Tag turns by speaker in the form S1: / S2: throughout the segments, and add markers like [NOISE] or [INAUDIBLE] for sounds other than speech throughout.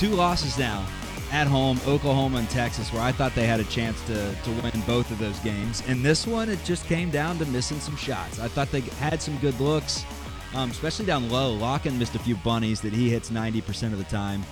S1: two losses now at home, Oklahoma and Texas, where I thought they had a chance to, to win both of those games. And this one, it just came down to missing some shots. I thought they had some good looks, um, especially down low. Lakhin missed a few bunnies that he hits 90% of the time.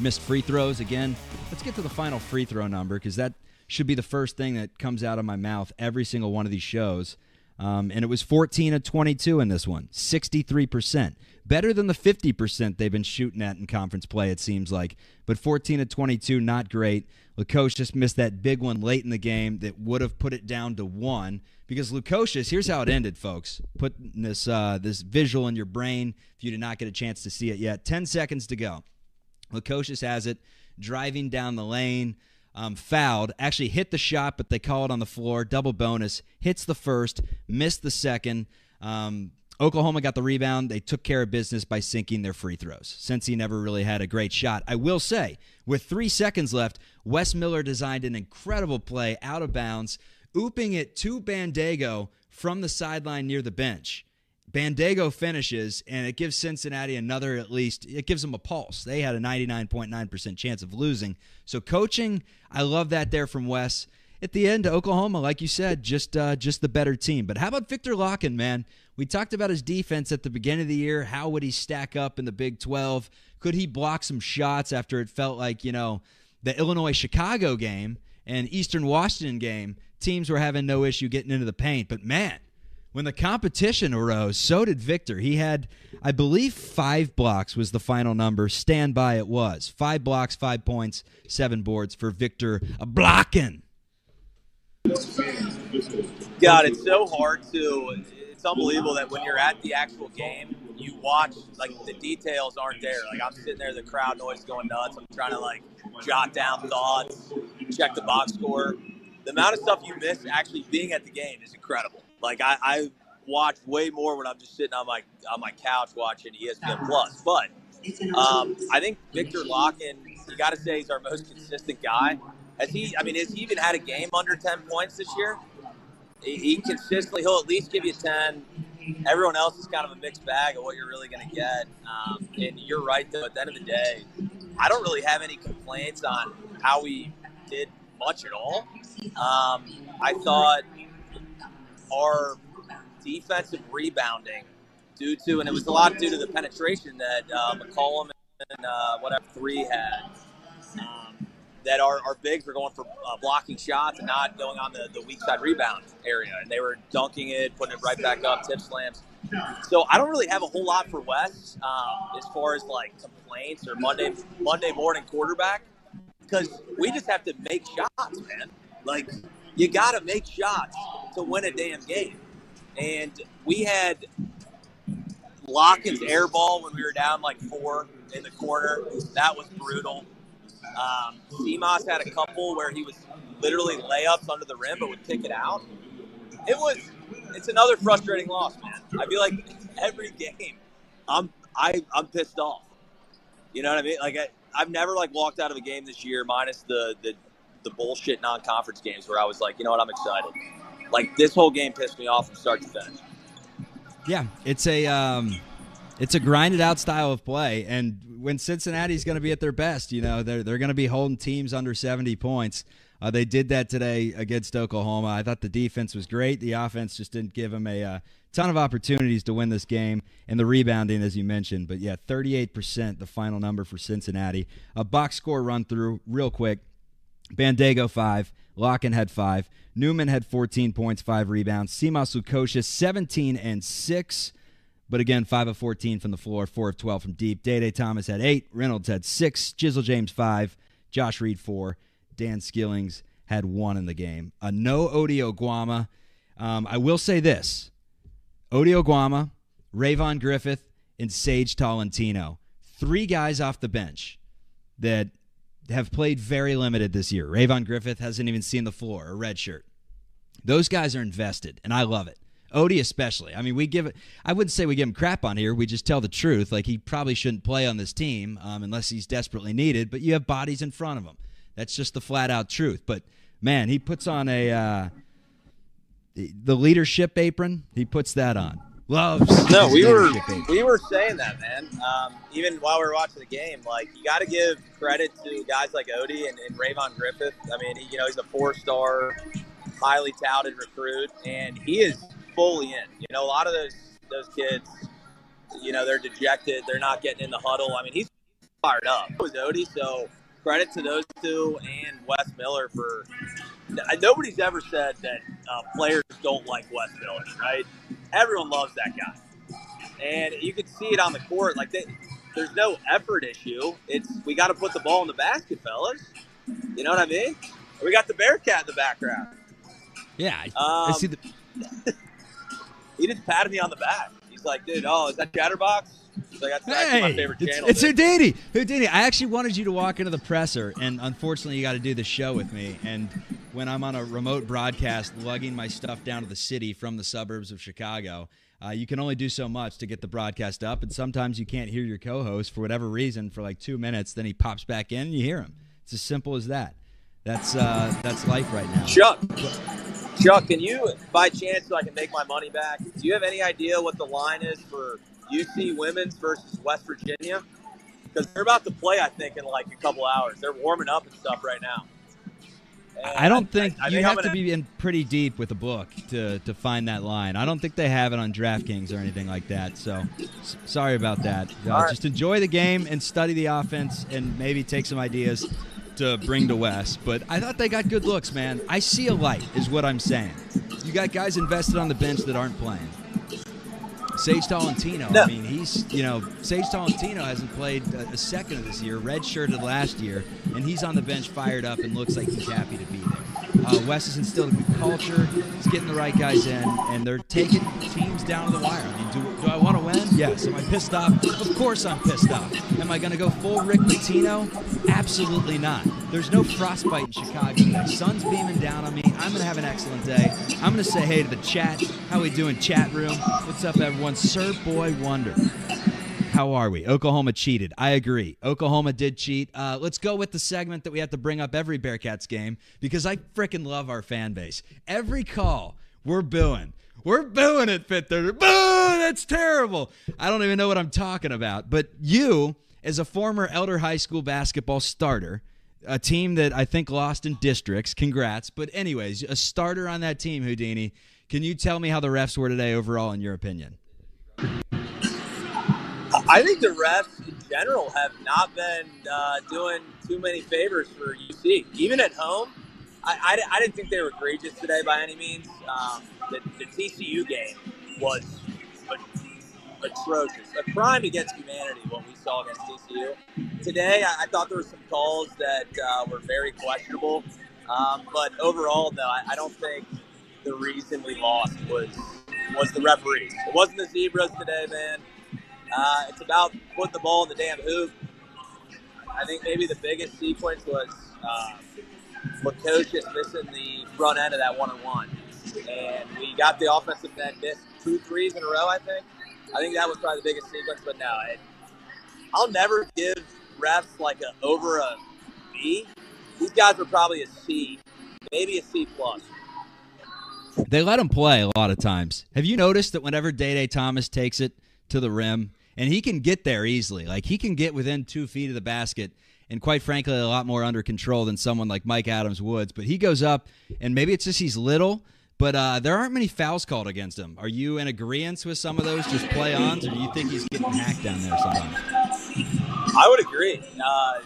S1: Missed free throws again. Let's get to the final free throw number because that should be the first thing that comes out of my mouth every single one of these shows. Um, and it was 14 of 22 in this one, 63%. Better than the 50% they've been shooting at in conference play, it seems like. But 14 of 22, not great. Lukosius missed that big one late in the game that would have put it down to one. Because Lukosius, here's how it ended, folks. Put this, uh, this visual in your brain if you did not get a chance to see it yet. 10 seconds to go. Lukosius has it, driving down the lane um, fouled, actually hit the shot, but they call it on the floor. Double bonus. Hits the first, missed the second. Um, Oklahoma got the rebound. They took care of business by sinking their free throws. Since he never really had a great shot, I will say, with three seconds left, Wes Miller designed an incredible play out of bounds, ooping it to Bandaogo from the sideline near the bench. Bandaogo finishes, and it gives Cincinnati another at least, it gives them a pulse. They had a 99.9% chance of losing. So, coaching, I love that there from Wes. At the end, Oklahoma, like you said, just uh, just the better team. But how about Victor Lakhin, man? We talked about his defense at the beginning of the year. How would he stack up in the Big 12? Could he block some shots after it felt like, you know, the Illinois Chicago game and Eastern Washington game, teams were having no issue getting into the paint. But man, when the competition arose, so did Victor. He had, I believe, five blocks was the final number. Stand by it was. Five blocks, five points, seven boards for Viktor blocking.
S2: God, it's so hard to. It's unbelievable that when you're at the actual game, you watch like the details aren't there. Like I'm sitting there, the crowd noise going nuts. I'm trying to like jot down thoughts, check the box score. The amount of stuff you miss actually being at the game is incredible. Like I, I watch way more when I'm just sitting on my on my couch watching ESPN Plus. But um, I think Victor Lakhin, you got to say he's our most consistent guy. Has he? I mean, has he even had a game under ten points this year? He, he consistently, he'll at least give you ten. Everyone else is kind of a mixed bag of what you're really going to get. Um, and you're right, though. At the end of the day, I don't really have any complaints on how we did much at all. Um, I thought our defensive rebounding due to, and it was a lot due to the penetration that uh, McCollum and uh, whatever three had. Um, that our, our bigs were going for uh, blocking shots and not going on the, the weak side rebound area. And they were dunking it, putting it right back up, tip slams. So I don't really have a whole lot for Wes um, as far as like complaints or Monday Monday morning quarterback because we just have to make shots, man. Like you got to make shots to win a damn game. And we had Lakhin's air ball when we were down like four in the corner. That was brutal. Um, had a couple where he was literally layups under the rim, but would kick it out. It was. It's another frustrating loss, man. I feel like every game, I'm I I'm pissed off. You know what I mean? Like I, I've never like walked out of a game this year, minus the the the bullshit non-conference games, where I was like, you know what, I'm excited. Like this whole game pissed me off from start to finish.
S1: Yeah, it's a um, it's a grinded out style of play, and when Cincinnati's going to be at their best, you know they're they're going to be holding teams under 70 points. Uh, they did that today against Oklahoma. I thought the defense was great. The offense just didn't give them a uh, ton of opportunities to win this game, and the rebounding, as you mentioned. But yeah, 38% the final number for Cincinnati. A box score run through real quick. Bandaogo five, Lakhin had five, Newman had 14 points, five rebounds. Simas Lukosius 17 and six, but again five of 14 from the floor, four of 12 from deep. Day Day Thomas had eight, Reynolds had six, Jizzle James five, Josh Reed four, Dan Skillings had one in the game. A no Ody Oguama. Um, I will say this: Ody Oguama, Rayvon Griffith, and Sage Tolentino, three guys off the bench that have played very limited this year. Rayvon Griffith hasn't even seen the floor, a red shirt. Those guys are invested, and I love it. Odie especially. I mean, we give it. I wouldn't say we give him crap on here. We just tell the truth. Like he probably shouldn't play on this team um, unless he's desperately needed. But you have bodies in front of him. That's just the flat out truth. But man, he puts on a uh, the leadership apron. He puts that on loves.
S2: No, we were we were saying that, man. Um, even while we were watching the game, like you got to give credit to guys like Odie and, and Rayvon Griffith. I mean, he, you know, he's a four-star, highly touted recruit, and he is fully in. You know, a lot of those those kids, you know, they're dejected. They're not getting in the huddle. I mean, he's fired up. It was Odie, so credit to those two and Wes Miller for. Nobody's ever said that uh, players don't like Wes Miller, right? Everyone loves that guy, and you can see it on the court. Like they, there's no effort issue. It's we got to put the ball in the basket, fellas. You know what I mean? We got the Bearcat in the background.
S1: Yeah, I, I
S2: Um,
S1: see the. [LAUGHS]
S2: He just patted me on the back. He's like, "Dude, oh, is that Chatterbox?" "That's actually my
S1: Hey,
S2: favorite
S1: it's,
S2: channel."
S1: it's
S2: dude."
S1: Houdini. Houdini. I actually wanted you to walk into the presser, and unfortunately, you got to do the show with me. And when I'm on a remote broadcast, lugging my stuff down to the city from the suburbs of Chicago, uh, you can only do so much to get the broadcast up. And sometimes you can't hear your co-host for whatever reason for like two minutes. Then he pops back in, and you hear him. It's as simple as that. That's uh, that's life right now.
S2: Chuck, Chuck, can you, by chance, so I can make my money back? Do you have any idea what the line is for UC women's versus West Virginia? Because they're about to play, I think, in like a couple hours. They're warming up and stuff right now. And
S1: I don't think
S2: I, I
S1: you have
S2: I'm
S1: to
S2: gonna-
S1: be in pretty deep with a book to, to find that line. I don't think they have it on DraftKings or anything like that. So s- sorry about that. Uh,
S2: right.
S1: Just enjoy the game and study the offense and maybe take some ideas to bring to Wes. But I thought they got good looks, man. I see a light, is what I'm saying. You got guys invested on the bench that aren't playing. Sage Tolentino.
S2: No.
S1: I mean, he's you know Sage Tolentino hasn't played a, second of this year. Redshirted last year, and he's on the bench, fired up, and looks like he's happy to be there. Uh, Wes has instilled a good culture. He's getting the right guys in, and they're taking teams down to the wire. I mean, do, do I want to win? Yes. Am I pissed off? Of course I'm pissed off. Am I going to go full Rick Pitino? Absolutely not. There's no frostbite in Chicago The Sun's beaming down on me. I'm going to have an excellent day. I'm going to say hey to the chat. How we doing, chat room? What's up, everyone? Sir Boy Wonder. How are we? Oklahoma cheated. I agree. Oklahoma did cheat. Uh, let's go with the segment that we have to bring up every Bearcats game because I freaking love our fan base. Every call, we're booing. We're booing it, Fifth Third. Boo! That's terrible. I don't even know what I'm talking about. But you, as a former Elder High School basketball starter, a team that I think lost in districts, congrats. But, anyways, a starter on that team, Houdini. Can you tell me how the refs were today overall, in your opinion?
S2: I think the refs in general have not been uh, doing too many favors for UC. Even at home, I, I, I didn't think they were egregious today by any means. Um, the, the TCU game was atrocious. A crime against humanity, what saw against TCU. Today, I, I thought there were some calls that uh, were very questionable. Um, but overall, though, I, I don't think the reason we lost was was the referees. It wasn't the zebras today, man. Uh, it's about putting the ball in the damn hoop. I think maybe the biggest sequence was uh, Lukosius missing the front end of that one on one, and we got the offensive end missed two threes in a row. I think. I think that was probably the biggest sequence. But no, it, I'll never give refs like a over a B. These guys were probably a C, maybe a C plus.
S1: They let him play a lot of times. Have you noticed that whenever Day Day Thomas takes it to the rim, and he can get there easily, like he can get within two feet of the basket, and quite frankly, a lot more under control than someone like Mike Adams Woods. But he goes up, and maybe it's just he's little, but uh, there aren't many fouls called against him. Are you in agreement with some of those just play ons, or do you think he's getting hacked down there sometimes?
S2: I would agree. Uh,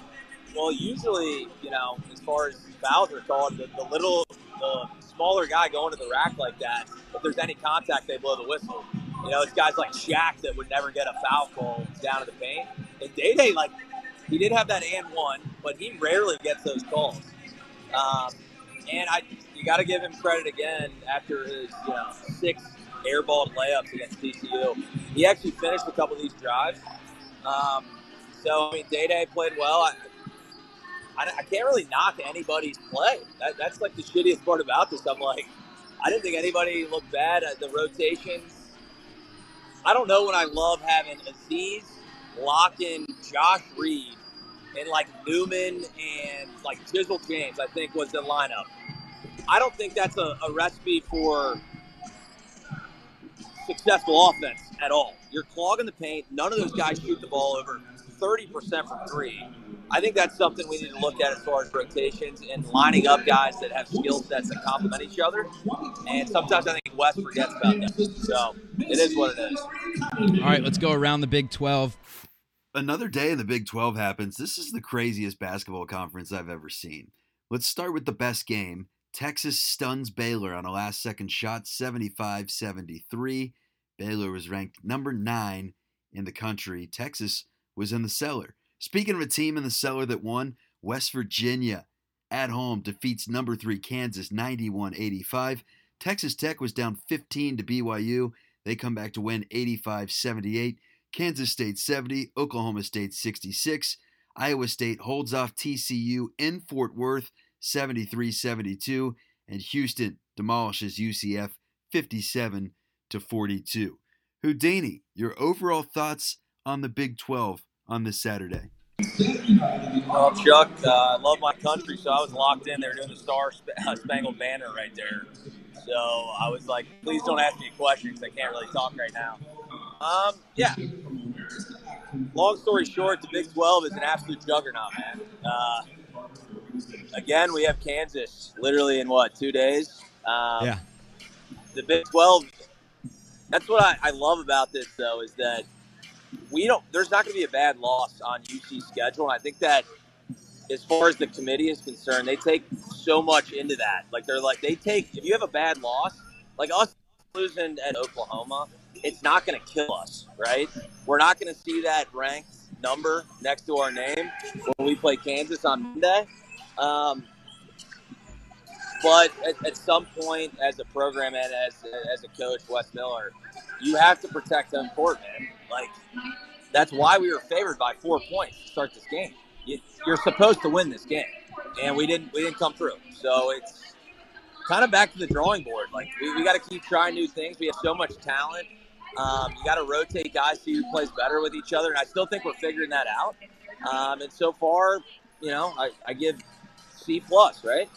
S2: well, usually, you know, as far as fouls are called, the, the little, the smaller guy going to the rack like that, if there's any contact, they blow the whistle. You know, it's guys like Shaq that would never get a foul call down to the paint. And Day Day, like, he did have that and one, but he rarely gets those calls. Um, and I, you got to give him credit again after his, you know, six airballed layups against TCU. He actually finished a couple of these drives. Um, so I mean, Day Day played well. I, I, I can't really knock anybody's play. That, that's like the shittiest part about this. I'm like, I didn't think anybody looked bad at the rotations. I don't know when I love having Aziz, Lakhin, Josh Reed, and like Newman and like Jizzle James. I think was the lineup. I don't think that's a, a recipe for successful offense at all. You're clogging the paint. None of those guys shoot the ball over 30% from three. I think that's something we need to look at as far as rotations and lining up guys that have skill sets that complement each other. And sometimes I think Wes forgets about that. So it is what it is.
S1: All right, let's go around the Big 12.
S3: Another day in the Big 12 happens. This is the craziest basketball conference I've ever seen. Let's start with the best game. Texas stuns Baylor on a last second shot, 75 73. Baylor was ranked number nine in the country. Texas was in the cellar. Speaking of a team in the cellar that won, West Virginia at home defeats number three Kansas 91 85. Texas Tech was down 15 to BYU. They come back to win 85 78. Kansas State 70, Oklahoma State 66. Iowa State holds off TCU in Fort Worth 73 72. And Houston demolishes UCF 57 to 42. Houdini, your overall thoughts on the Big 12 on this Saturday?
S2: Well, Chuck, uh, I love my country, so I was locked in. They were doing the Star uh, Spangled Banner right there. So I was like, please don't ask me questions. I can't really talk right now. Um, yeah. Long story short, the Big 12 is an absolute juggernaut, man. Uh, again, we have Kansas literally in what, two days?
S1: Um, yeah.
S2: The Big 12, that's what I, I love about this, though, is that we don't. There's not going to be a bad loss on UC's schedule, and I think that as far as the committee is concerned, they take so much into that. Like they're like they take if you have a bad loss, like us losing at Oklahoma, it's not going to kill us, right? We're not going to see that ranked number next to our name when we play Kansas on Monday. Um, but at, at, some point, as a program and as as a coach, Wes Miller, you have to protect them court, man. Like that's why we were favored by four points to start this game. You, are supposed to win this game, and we didn't. We didn't come through. So it's kind of back to the drawing board. Like we, we got to keep trying new things. We have so much talent. Um, you got to rotate guys, see who plays better with each other, and I still think we're figuring that out. Um, and so far, you know, I, I give C plus, right?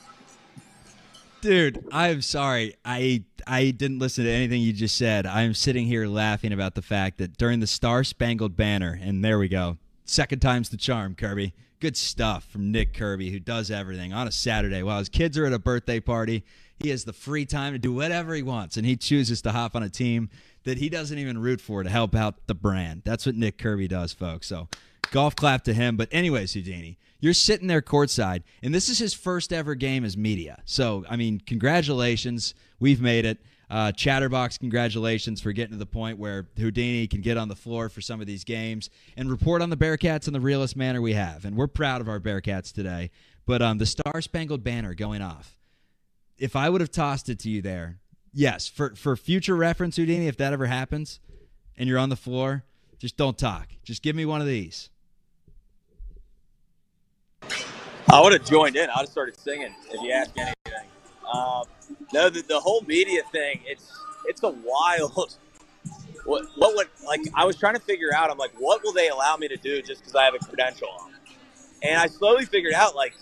S1: Dude, I'm sorry. I I didn't listen to anything you just said. I'm sitting here laughing about the fact that during the Star Spangled Banner, and there we go. Second time's the charm, Kirby. Good stuff from Nick Kirby, who does everything on a Saturday while his kids are at a birthday party. He has the free time to do whatever he wants, and he chooses to hop on a team that he doesn't even root for to help out the brand. That's what Nick Kirby does, folks. So, golf clap to him. But, anyways, Houdini, you're sitting there courtside, and this is his first ever game as media. So, I mean, congratulations. We've made it. Uh, Chatterbox, congratulations for getting to the point where Houdini can get on the floor for some of these games and report on the Bearcats in the realest manner we have. And we're proud of our Bearcats today. But um, the Star Spangled Banner going off. If I would have tossed it to you there, yes, for, for future reference, Houdini, if that ever happens and you're on the floor, just don't talk. Just give me one of these.
S2: I would have joined in. I would have started singing if you asked anything. Um, no, the, the whole media thing, it's it's a wild. What, what would like? I was trying to figure out. I'm like, what will they allow me to do just because I have a credential on? And I slowly figured out, like,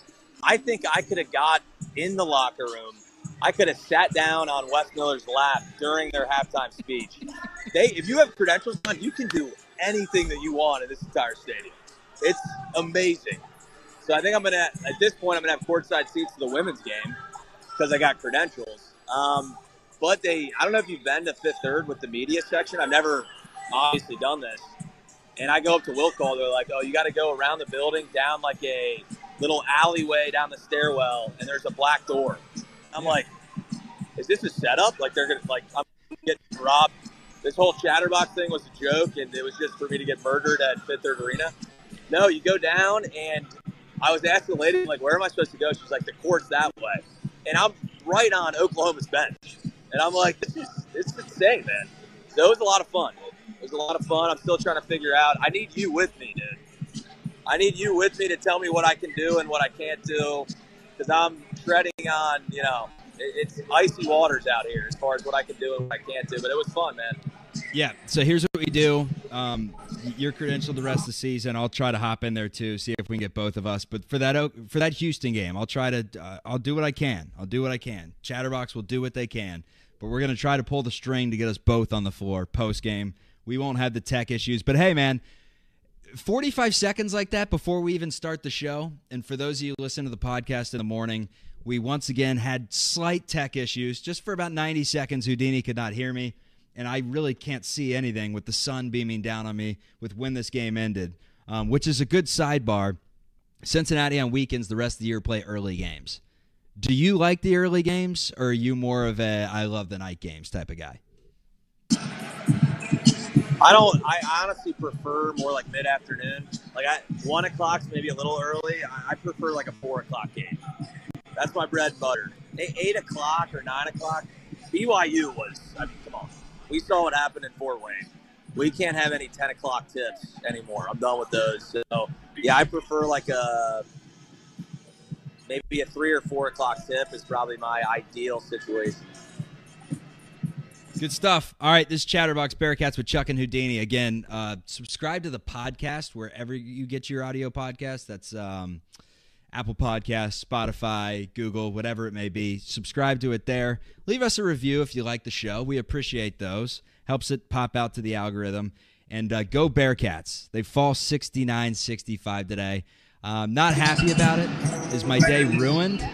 S2: I think I could have got in the locker room. I could have sat down on Wes Miller's lap during their halftime speech. They, if you have credentials on, you can do anything that you want in this entire stadium. It's amazing. So I think I'm gonna at this point I'm gonna have courtside seats to the women's game because I got credentials. Um, but they, I don't know if you've been to Fifth Third with the media section. I've never obviously done this. And I go up to will call. They're like, "Oh, you got to go around the building, down like a little alleyway down the stairwell, and there's a black door." I'm like, "Is this a setup? Like they're gonna like I'm getting robbed?" This whole chatterbox thing was a joke, and it was just for me to get murdered at Fifth Third Arena. No, you go down, and I was asking the lady like, "Where am I supposed to go?" She's like, "The court's that way." and I'm right on Oklahoma's bench. And I'm like, this is it's insane, man. So it was a lot of fun. It was a lot of fun. I'm still trying to figure out. I need you with me, dude. I need you with me to tell me what I can do and what I can't do, because I'm treading on, you know, it's icy waters out here as far as what I can do and what I can't do. But it was fun, man.
S1: Yeah. So here's what we do. Um, you're credentialed the rest of the season. I'll try to hop in there too, see if we can get both of us. But for that for that Houston game, I'll try to. Uh, I'll do what I can. I'll do what I can. Chatterbox will do what they can. but we're to try to pull the string to get us both on the floor post game. We won't have the tech issues, but hey, man, 45 seconds like that before we even start the show. And for those of you listen to the podcast in the morning, we once again had slight tech issues. Just for about 90 seconds, Houdini could not hear me. And I really can't see anything with the sun beaming down on me with when this game ended, um, which is a good sidebar. Cincinnati on weekends, the rest of the year play early games. Do you like the early games, or are you more of a I love the night games type of guy?
S2: I don't. I honestly prefer more like mid afternoon. Like I, one o'clock's maybe a little early. I, I prefer like a four o'clock game. That's my bread and butter. Eight, eight o'clock or nine o'clock. BYU was. I mean, come on. We saw what happened in Fort Wayne. We can't have any ten o'clock tips anymore. I'm done with those. So yeah, I prefer like a maybe a three or four o'clock tip is probably my ideal situation.
S1: Good stuff. All right, this is Chatterbox Bearcats with Chuck and Houdini. Again, uh, subscribe to the podcast wherever you get your audio podcast. That's um, Apple Podcasts, Spotify, Google, whatever it may be. Subscribe to it there. Leave us a review if you like the show. We appreciate those. Helps it pop out to the algorithm. And uh, go Bearcats. They fall 69 65 today. Um, not happy about it. Is my day ruined?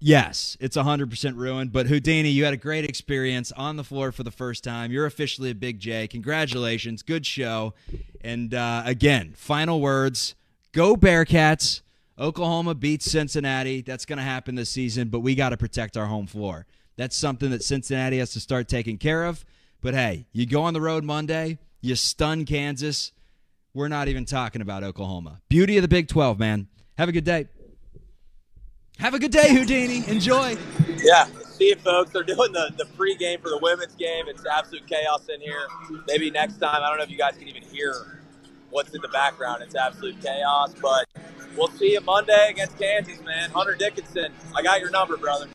S1: Yes, it's 100% ruined. But Houdini, you had a great experience on the floor for the first time. You're officially a Big J. Congratulations. Good show. And uh, again, final words go Bearcats. Oklahoma beats Cincinnati. That's going to happen this season, but we got to protect our home floor. That's something that Cincinnati has to start taking care of. But hey, you go on the road Monday, you stun Kansas. We're not even talking about Oklahoma. Beauty of the Big 12, man. Have a good day. Have a good day, Houdini. Enjoy.
S2: Yeah. See you, folks. They're doing the, the pregame for the women's game. It's absolute chaos in here. Maybe next time, I don't know if you guys can even hear what's in the background. It's absolute chaos. But we'll see you Monday against Kansas, man. Hunter Dickinson, I got your number, brother.